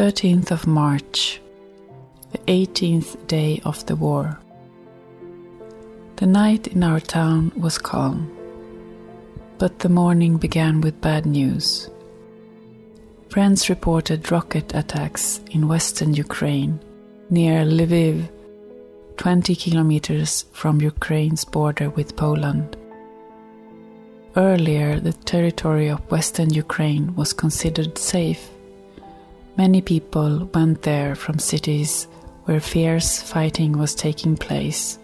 13th of March, the 18th day of the war. The night in our town was calm, but the morning began with bad news. Friends reported rocket attacks in western Ukraine, near Lviv, 20 kilometers from Ukraine's border with Poland. Earlier, the territory of western Ukraine was considered safe Many people went there from cities where fierce fighting was taking place.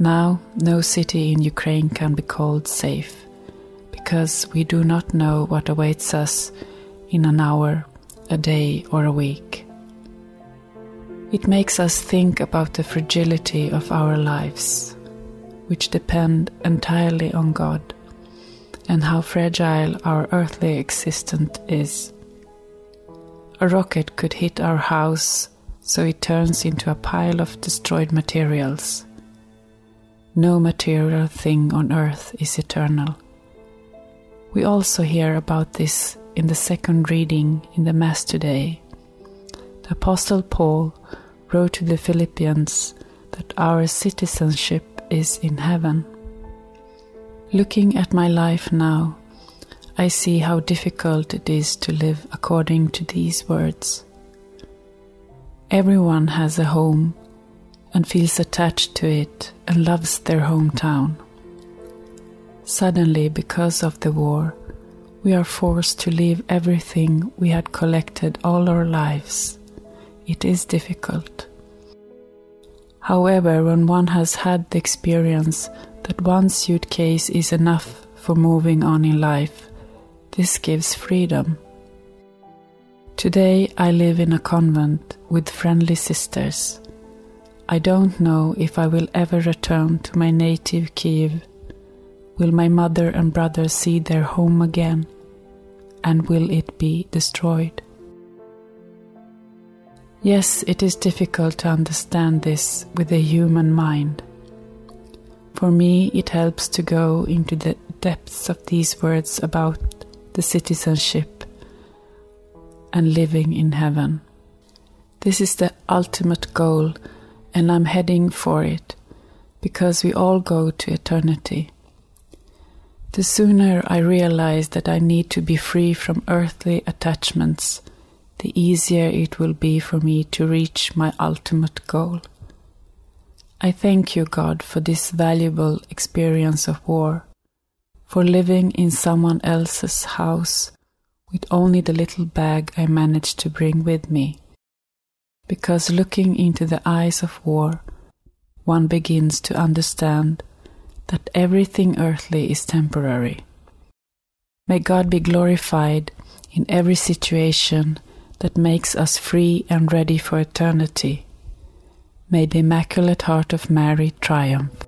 Now, no city in Ukraine can be called safe because we do not know what awaits us in an hour, a day, or a week. It makes us think about the fragility of our lives, which depend entirely on God, and how fragile our earthly existence is. A rocket could hit our house, so it turns into a pile of destroyed materials. No material thing on earth is eternal. We also hear about this in the second reading in the Mass today. The Apostle Paul wrote to the Philippians that our citizenship is in heaven. Looking at my life now, I see how difficult it is to live according to these words. Everyone has a home and feels attached to it and loves their hometown. Suddenly, because of the war, we are forced to leave everything we had collected all our lives. It is difficult. However, when one has had the experience that one suitcase is enough for moving on in life, this gives freedom. Today I live in a convent with friendly sisters. I don't know if I will ever return to my native Kiev. Will my mother and brother see their home again? And will it be destroyed? Yes, it is difficult to understand this with the human mind. For me, it helps to go into the depths of these words about the citizenship, and living in heaven. This is the ultimate goal, and I'm heading for it because we all go to eternity. The sooner I realize that I need to be free from earthly attachments, the easier it will be for me to reach my ultimate goal. I thank you, God, for this valuable experience of war for living in someone else's house with only the little bag I managed to bring with me. Because looking into the eyes of war, one begins to understand that everything earthly is temporary. May God be glorified in every situation that makes us free and ready for eternity. May the Immaculate Heart of Mary triumph.